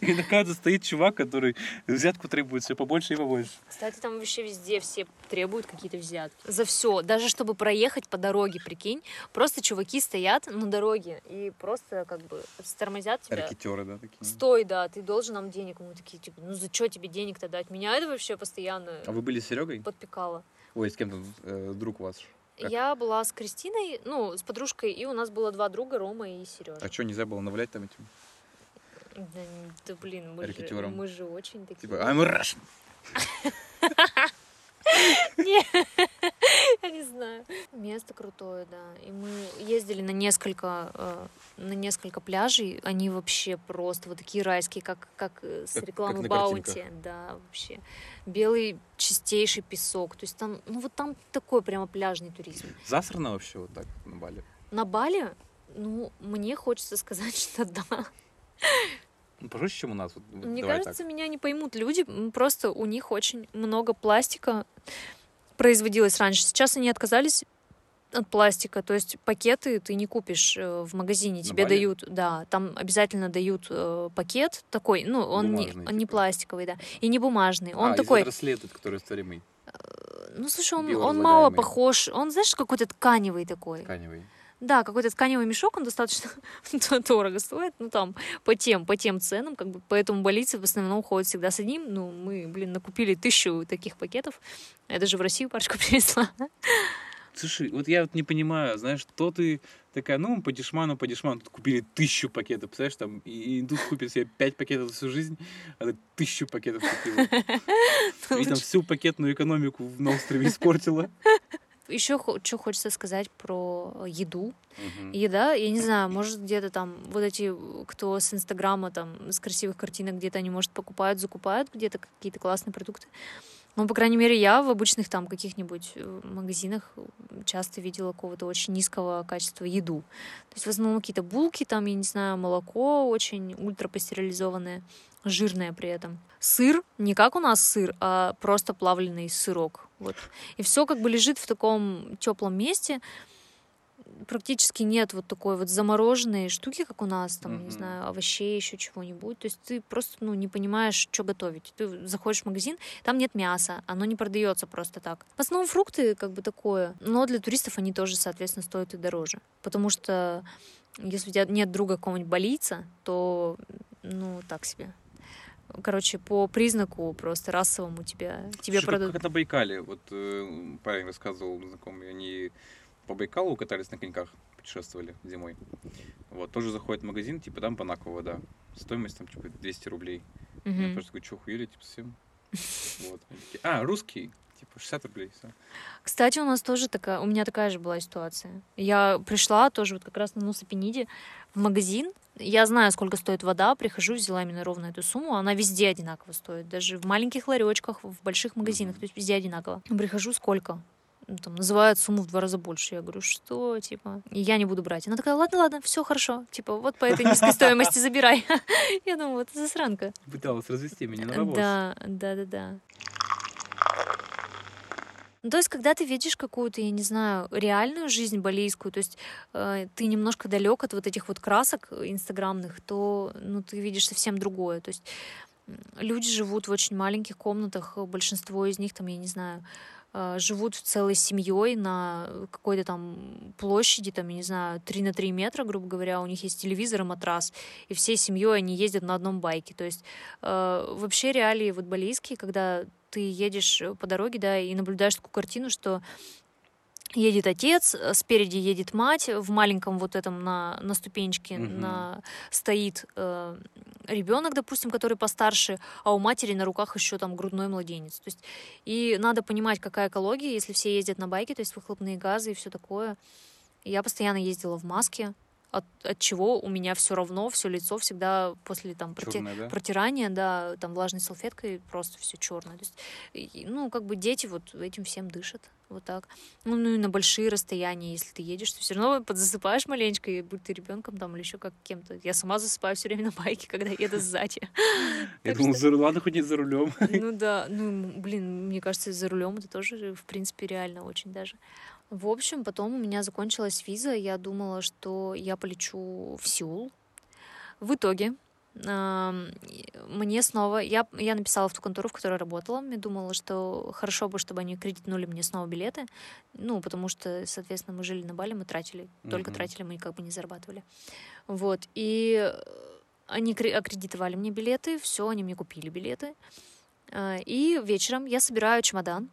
И, на каждом стоит чувак, который взятку требует все побольше и побольше. Кстати, там вообще везде все требуют какие-то взятки. За все. Даже чтобы проехать по дороге, прикинь. Просто чуваки стоят на дороге и просто как бы тормозят тебя. Ракетеры, да, такие. Стой, да, ты должен нам денег. Мы такие, типа, ну за что тебе денег-то дать? Меня это вообще постоянно А вы были с Серегой? подпекало. Ой, с кем-то э, друг ваш. Как? Я была с Кристиной, ну, с подружкой, и у нас было два друга, Рома и Сережа. А что, нельзя было навалять там этим? Да, да, блин, мы же, мы же очень такие. Типа, I'm Russian. Я не знаю. Место крутое, да. И мы ездили на несколько, э, на несколько пляжей. Они вообще просто вот такие райские, как, как э, с Как- рекламы как Баунти. Да, вообще. Белый чистейший песок. То есть там, ну вот там такой прямо пляжный туризм. Засрано вообще вот так на Бали. На Бали, ну, мне хочется сказать, что да. Ну, пожестче, чем у нас. Вот, Мне давай кажется, меня не поймут люди. Просто у них очень много пластика производилось раньше. Сейчас они отказались от пластика. То есть пакеты ты не купишь э, в магазине, тебе Бали? дают, да, там обязательно дают э, пакет такой, ну он не, Бумажный, он не типа. пластиковый, да, и не бумажный, он а, такой, из этот, который растворимый, ну слушай, он, он мало похож, он знаешь какой-то тканевый такой, тканевый. да, какой-то тканевый мешок, он достаточно дорого стоит, ну там по тем, по тем ценам, как бы, поэтому больницы в основном ходят всегда с одним, ну мы, блин, накупили тысячу таких пакетов, я даже в Россию парочку привезла. Слушай, вот я вот не понимаю, знаешь, то ты такая, ну, по дешману, по дешману, тут купили тысячу пакетов, представляешь, там, и, и тут купит себе пять пакетов всю жизнь, а ты тысячу пакетов купила. И там всю пакетную экономику на острове испортила. Еще что хочется сказать про еду. Мгм. Еда, я не знаю, может где-то там вот эти, кто с Инстаграма, там, с красивых картинок, где-то они, может, покупают, закупают где-то какие-то классные продукты. Ну, по крайней мере, я в обычных там каких-нибудь э, магазинах часто видела какого-то очень низкого качества еду. То есть в основном какие-то булки, там, я не знаю, молоко очень ультрапастеризованное, жирное при этом. Сыр, не как у нас сыр, а просто плавленый сырок. Вот. И все как бы лежит в таком теплом месте. Практически нет вот такой вот замороженной штуки, как у нас, там, не Мгм. знаю, овощей, еще чего-нибудь. То есть ты просто, ну, не понимаешь, что готовить. Ты заходишь в магазин, там нет мяса, оно не продается просто так. В основном фрукты как бы такое, но для туристов они тоже, соответственно, стоят и дороже. Потому что если у тебя нет друга какого-нибудь болийца, то, ну, так себе. Короче, по признаку просто расовому тебя, тебе Слушай, как- продадут. Как на Байкале, вот э, парень рассказывал, знакомый, они по Байкалу катались на коньках, путешествовали зимой. Вот, тоже заходит в магазин, типа, там Бонаква вода. Стоимость там, типа, 200 рублей. Я Мгм. тоже такой, что, хуели, типа, совсем? Вот. Такие, А, русский, типа, 60 рублей, всё. Кстати, у нас тоже такая, у меня такая же была ситуация. Я пришла тоже вот как раз на Нусапениде в магазин. Я знаю, сколько стоит вода, прихожу, взяла именно ровно эту сумму. Она везде одинаково стоит, даже в маленьких ларечках, в больших магазинах, Мгм. то есть везде одинаково. Прихожу, сколько? Ну, Там называют сумму в два раза больше. Я говорю, что, типа, и я не буду брать. Она такая, ладно, ладно, все хорошо. Типа, вот по этой низкой стоимости забирай. Я думаю, вот засранка. Пыталась развести меня на вопрос. Да, да, да, да. Ну, то есть, когда ты видишь какую-то, я не знаю, реальную жизнь балийскую, то есть э, ты немножко далек от вот этих вот красок инстаграмных, то ну, ты видишь совсем другое. То есть люди живут в очень маленьких комнатах, большинство из них, там, я не знаю, живут целой семьей на какой-то там площади, там, я не знаю, 3 на 3 метра, грубо говоря, у них есть телевизор и матрас, и всей семьей они ездят на одном байке. То есть э, вообще реалии вот балийские, когда ты едешь э, по дороге, да, и наблюдаешь такую картину, что едет отец, э, спереди едет мать, в маленьком вот этом на, на ступенечке Мгм. на, стоит э, ребенок, допустим, который постарше, а у матери на руках еще там грудной младенец. То есть и надо понимать, какая экология, если все ездят на байке, то есть выхлопные газы и все такое. Я постоянно ездила в маске, от, от чего у меня все равно, все лицо всегда после там проти- Чёрная, да? протирания, да, там влажной салфеткой просто все черное. То есть, ну, как бы дети вот этим всем дышат. Вот так. Ну, ну и на большие расстояния, если ты едешь, ты все равно подзасыпаешь маленечко, и будь ты ребенком там или еще как кем-то. Я сама засыпаю все время на байке, когда еду сзади. Я думал, за, ладно, хоть не за рулем. Ну да, ну, блин, мне кажется, за рулем это тоже, в принципе, реально очень даже. В общем, потом у меня закончилась виза, я думала, что я полечу в Сеул. В итоге мне снова... Я, я написала в ту контору, в которой работала. Я думала, что хорошо бы, чтобы они кредитнули мне снова билеты. Ну, потому что, соответственно, мы жили на Бали, мы тратили. Только Мгм. тратили, мы как бы не зарабатывали. Вот. И они кре- аккредитовали мне билеты, все, они мне купили билеты. А, И вечером я собираю чемодан.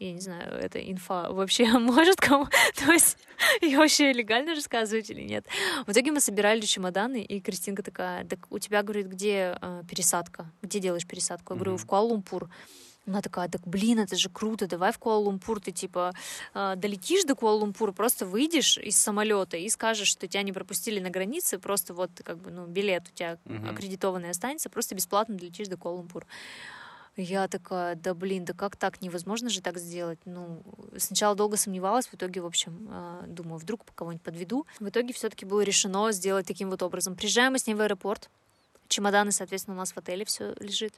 Я не знаю, это инфа вообще может кому... То есть я вообще легально рассказывать или нет. В итоге мы собирали чемоданы, и Кристинка такая, так у тебя, говорит, где э, пересадка? Где делаешь пересадку? Я говорю, в Куала-Лумпур. Она такая, так блин, это же круто, давай в Куала-Лумпур ты типа э, долетишь до Куала-Лумпура, просто выйдешь из самолета и скажешь, что тебя не пропустили на границе, просто вот как бы ну билет у тебя Мгм. аккредитованный останется, просто бесплатно долетишь до Куала-Лумпура. Я такая, да блин, да как так, невозможно же так сделать. Ну, сначала долго сомневалась, в итоге, в общем, э, думаю, вдруг кого-нибудь подведу. В итоге все-таки было решено сделать таким вот образом. Приезжаем мы с ней в аэропорт, Чемоданы, соответственно, у нас в отеле все лежит.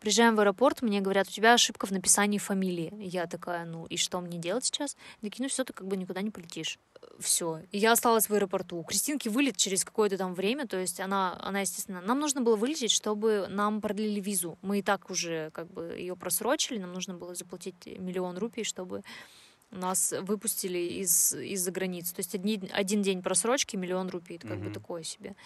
Приезжаем в аэропорт, мне говорят, у тебя ошибка в написании фамилии. Я такая, ну и что мне делать сейчас? Такие, ну все, ты как бы никуда не полетишь. Все. И я осталась в аэропорту. У Кристинки вылет через какое-то там время, то есть она, она, естественно, нам нужно было вылететь, чтобы нам продлили визу. Мы и так уже как бы ее просрочили, нам нужно было заплатить миллион рупий, чтобы нас выпустили из, из-за границы. То есть одни, один день просрочки, миллион рупий. Это как mm-hmm. бы такое себе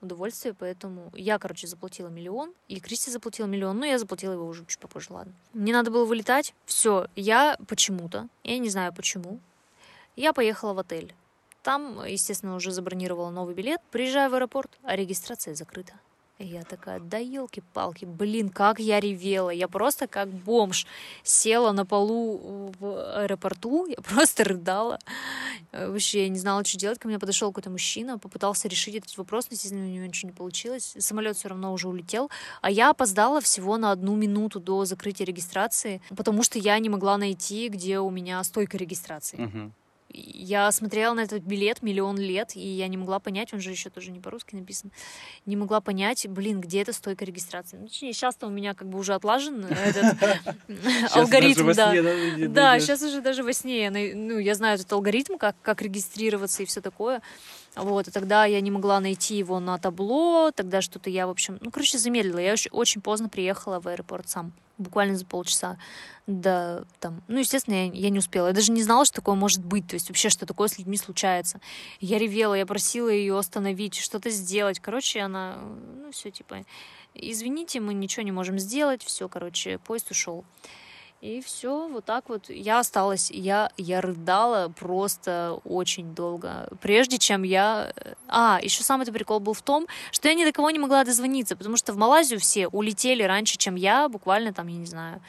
удовольствие. Поэтому я, короче, заплатила миллион, и Кристи заплатила миллион, но я заплатила его уже чуть попозже, ладно. Мне надо было вылетать. Все, я почему-то, я не знаю почему, я поехала в отель. Там, естественно, уже забронировала новый билет. Приезжаю в аэропорт, а регистрация закрыта. И я такая, да елки-палки, блин, как я ревела. Я просто как бомж села на полу в аэропорту, я просто рыдала. Вообще, я не знала, что делать. Ко мне подошел какой-то мужчина, попытался решить этот вопрос, но, естественно, у него ничего не получилось. Самолет все равно уже улетел. А я опоздала всего на одну минуту до закрытия регистрации, потому что я не могла найти, где у меня стойка регистрации. Uh-huh я смотрела на этот билет миллион лет, и я не могла понять, он же еще тоже не по-русски написан, не могла понять, блин, где эта стойка регистрации. Ну, точнее, сейчас-то у меня как бы уже отлажен этот алгоритм, да. Да, сейчас уже даже во сне, ну, я знаю этот алгоритм, как, как регистрироваться и все такое. Вот, и тогда я не могла найти его на табло, тогда что-то я, в общем, ну, короче, замедлила. Я очень, очень поздно приехала в аэропорт сам, буквально за полчаса до там, ну, естественно, я, я не успела. Я даже не знала, что такое может быть, то есть вообще, что такое с людьми случается. Я ревела, я просила ее остановить, что-то сделать. Короче, она, ну, все, типа, извините, мы ничего не можем сделать, все, короче, поезд ушел. И все, вот так вот. Я осталась, я, я рыдала просто очень долго. Прежде чем я... Э, а, еще самый прикол был в том, что я ни до кого не могла дозвониться, потому что в Малайзию все улетели раньше, чем я, буквально там, я не знаю,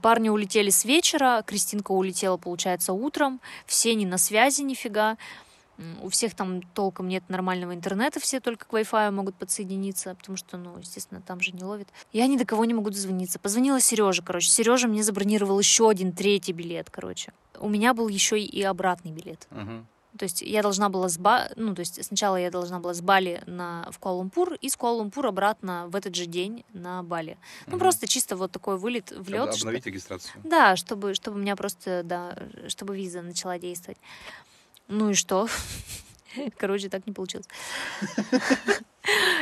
Парни улетели с вечера, Кристинка улетела, получается, утром, все не на связи нифига. У всех там толком нет нормального интернета, все только к Wi-Fi могут подсоединиться, потому что, ну, естественно, там же не ловит. Я ни до кого не могу дозвониться. Позвонила Сереже, короче. Сережа мне забронировал еще один третий билет, короче. У меня был еще и обратный билет. Uh-huh. То есть я должна была с Ба... ну, то есть сначала я должна была с Бали на... в Куала-Лумпур и с Куала-Лумпур обратно в этот же день на Бали. Ну, угу. просто чисто вот такой вылет в лед. Обновить что... регистрацию. Да, чтобы, чтобы у меня просто, да, чтобы виза начала действовать. Ну и что? Короче, так не получилось.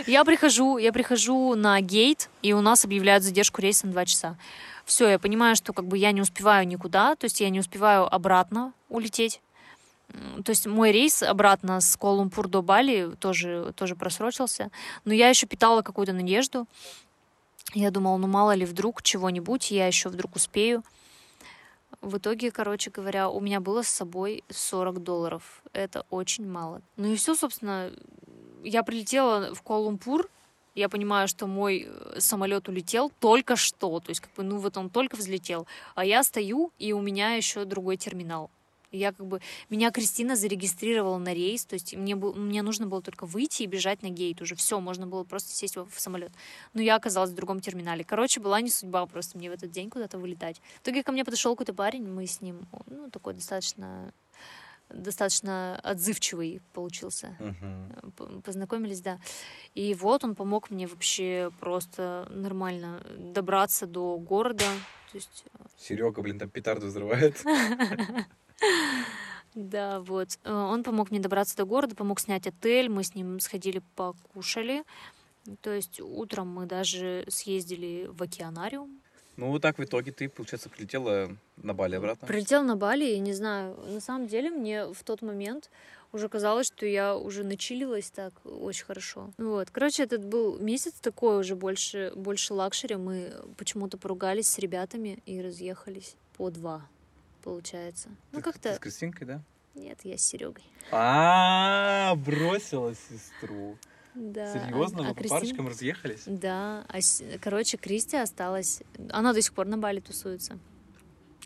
Я прихожу, я прихожу на гейт, и у нас объявляют задержку рейса на два часа. Все, я понимаю, что как бы я не успеваю никуда, то есть я не успеваю обратно улететь. То есть мой рейс обратно с Куала-Лумпур до Бали тоже, тоже просрочился. Но я еще питала какую-то надежду. Я думала, ну мало ли вдруг чего-нибудь, я еще вдруг успею. В итоге, короче говоря, у меня было с собой 40 долларов. Это очень мало. Ну и все, собственно, я прилетела в Куала-Лумпур, я понимаю, что мой э, самолет улетел только что, то есть как бы, ну вот он только взлетел, а я стою, и у меня еще другой терминал. Я как бы... Меня Кристина зарегистрировала на рейс, то есть мне, был, мне нужно было только выйти и бежать на гейт уже. Все, можно было просто сесть в самолет. Но я оказалась в другом терминале. Короче, была не судьба просто мне в этот день куда-то вылетать. В итоге ко мне подошел какой-то парень, мы с ним, ну, такой достаточно достаточно отзывчивый получился. Uh-huh. Познакомились, да. И вот он помог мне вообще просто нормально добраться до города. То есть... Э, Серега, блин, там петарду взрывает. Да, вот. Э, он помог мне добраться до города, помог снять отель, мы с ним сходили покушали. То есть утром мы даже съездили в океанариум. Ну, вот так в итоге ты, получается, прилетела на Бали обратно? Прилетела на Бали, и не знаю, на самом деле мне в тот момент уже казалось, что я уже начилилась так очень хорошо. Вот. Короче, этот был месяц такой уже больше, больше luxury. Мы почему-то поругались с ребятами и разъехались по два получается. Ну, как-то... С Кристинкой, да? Нет, я с Серегой. А, бросила сестру. Да. Серьезно? А, Вы по Кристин... парочкам разъехались? Да. А, короче, Кристи осталась... Она до сих пор на Бали тусуется.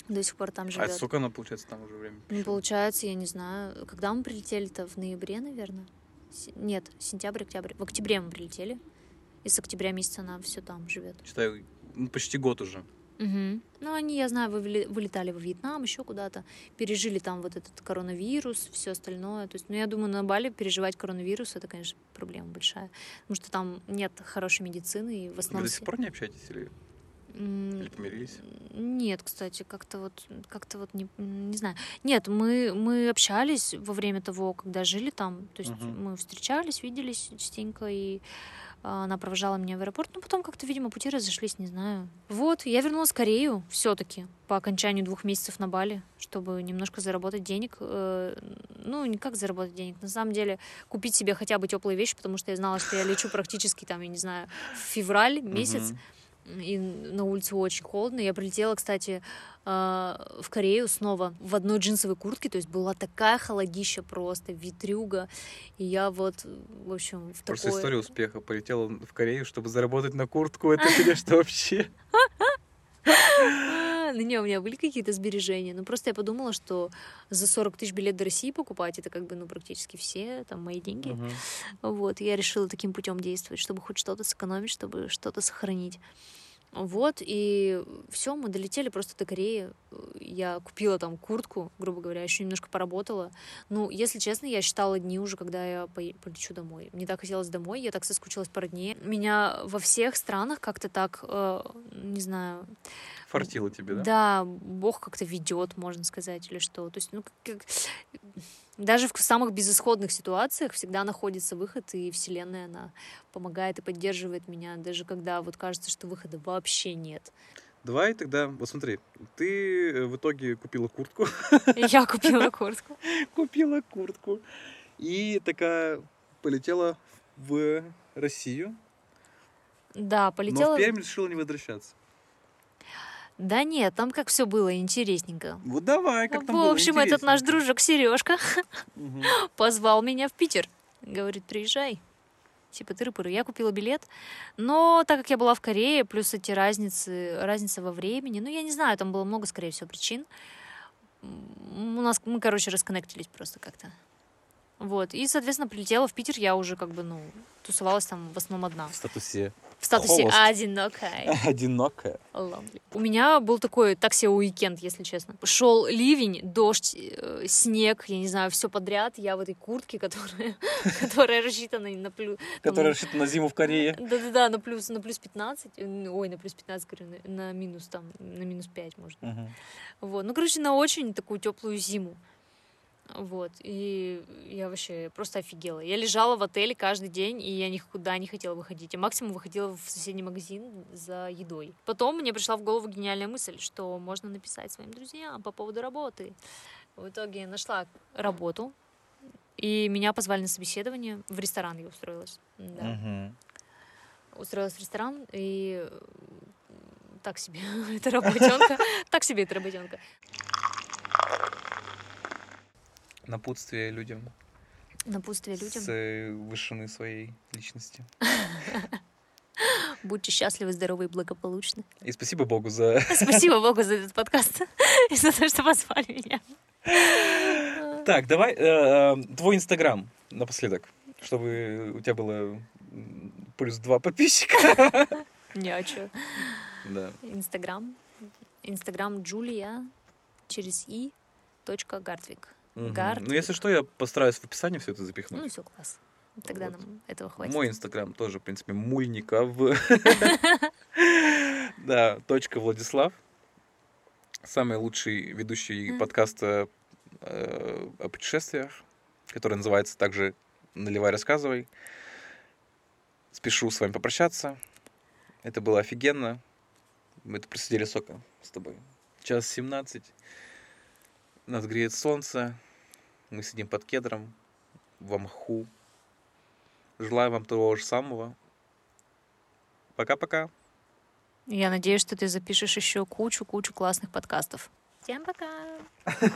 До сих пор там живет. А сколько она, получается, там уже время? Ну, получается, я не знаю. Когда мы прилетели-то? В ноябре, наверное? С... Нет, сентябрь, октябрь. В октябре мы прилетели. И с октября месяца она все там живет. Считаю, ну, почти год уже. Мгм. Ну, они, я знаю, вылетали во Вьетнам, еще куда-то, пережили там вот этот коронавирус, все остальное. То есть, ну, я думаю, на Бали переживать коронавирус это, конечно, проблема большая, потому что там нет хорошей медицины и в Вы основном. до сих пор не общаетесь или, или помирились? Нет, кстати, как-то вот, как-то вот не, не знаю. Нет, мы мы общались во время того, когда жили там, то есть Мгм. мы встречались, виделись частенько и она провожала меня в аэропорт, ну потом как-то, видимо, пути разошлись, не знаю. Вот, я вернулась в Корею все-таки по окончанию двух месяцев на Бали, чтобы немножко заработать денег. Э, Ну, не как заработать денег, на самом деле купить себе хотя бы теплые вещи, потому что я знала, что я лечу практически там, я не знаю, в февраль месяц, Мгм. И на улице очень холодно. Я прилетела, кстати, а, в Корею снова в одной джинсовой куртке, то есть была такая холодища просто, ветрюга, и я вот, в общем, в Просто такое... история успеха. Полетела в Корею, чтобы заработать на куртку. Это, конечно, вообще. А, Ну, не, у меня были какие-то сбережения. Ну, просто я подумала, что за 40 тысяч билет до России покупать, это как бы, ну, практически все, там, мои деньги. Мгм. Вот, я решила таким путем действовать, чтобы хоть что-то сэкономить, чтобы что-то сохранить. Вот, и все, мы долетели просто до Кореи. Я купила там куртку, грубо говоря, еще немножко поработала. Ну, если честно, я считала дни уже, когда я полечу домой. Мне так хотелось домой, я так соскучилась по родне. Меня во всех странах как-то так, э, не знаю, Фартило тебе, да? да, Бог как-то ведет, можно сказать, или что. То есть, ну, как, даже в самых безысходных ситуациях всегда находится выход, и Вселенная, она помогает и поддерживает меня, даже когда вот кажется, что выхода вообще нет. Давай тогда, вот смотри, ты э, в итоге купила куртку. Я купила куртку. купила куртку. И такая полетела в Россию. Да, Но полетела. в Пермь решила не возвращаться. Да нет, там как все было интересненько. Вот давай, как там в было общем, этот наш дружок Сережка Мгм. позвал меня в Питер. Говорит, приезжай. Типа тыры-пыры. Я купила билет, но так как я была в Корее, плюс эти разницы, разница во времени, ну, я не знаю, там было много, скорее всего, причин. У нас, мы, короче, расконнектились просто как-то. Вот. И, соответственно, прилетела в Питер, я уже как бы, ну, тусовалась там в основном одна. В статусе В статусе Холост. одинокая. одинокая. Lonely. У меня был такой так себе уикенд, если честно. Шел ливень, дождь, э, снег, я не знаю, все подряд. Я в этой куртке, которая, которая рассчитана на плюс... Которая рассчитана на зиму в Корее. Да-да-да, на плюс, на плюс 15. э, Ой, на плюс 15, говорю, на, минус там, на минус 5, может. Вот. Ну, короче, на очень такую теплую зиму. Вот. И я вообще просто офигела. Я лежала в отеле каждый день, и я никуда не хотела выходить. Я максимум выходила в соседний магазин за едой. Потом мне пришла в голову гениальная мысль, что можно написать своим друзьям по поводу работы. В итоге я нашла работу, и меня позвали на собеседование. В ресторан я устроилась. Да. Мгм. Устроилась в ресторан, и так себе эта работенка. Так себе эта работенка. Напутствие людям Напутствие людям. с э, вышины своей личности. Будьте счастливы, здоровы и благополучны. И спасибо Богу за... Спасибо Богу за этот подкаст и за то, что позвали меня. Так, давай э, э, твой инстаграм напоследок, чтобы у тебя было плюс два подписчика. Не, а чё? Да. Инстаграм. Инстаграм Джулия через и точка Гартвик. Гартвик. Ну, если что, я постараюсь в описании все это Ну запихнуть. и все, класс. Тогда Вот. нам этого хватит. Мой инстаграм тоже, в принципе, Мульников. Да, точка Владислав. Самый лучший ведущий подкаста э, о путешествиях, который называется также «Наливай, рассказывай». Спешу с вами попрощаться. Это было офигенно. Мы тут просидели сока с тобой. Час 17. Нас греет солнце. Мы сидим под кедром в мху. Желаю вам того же самого. Пока-пока. Я надеюсь, что ты запишешь еще кучу-кучу классных подкастов. Всем пока!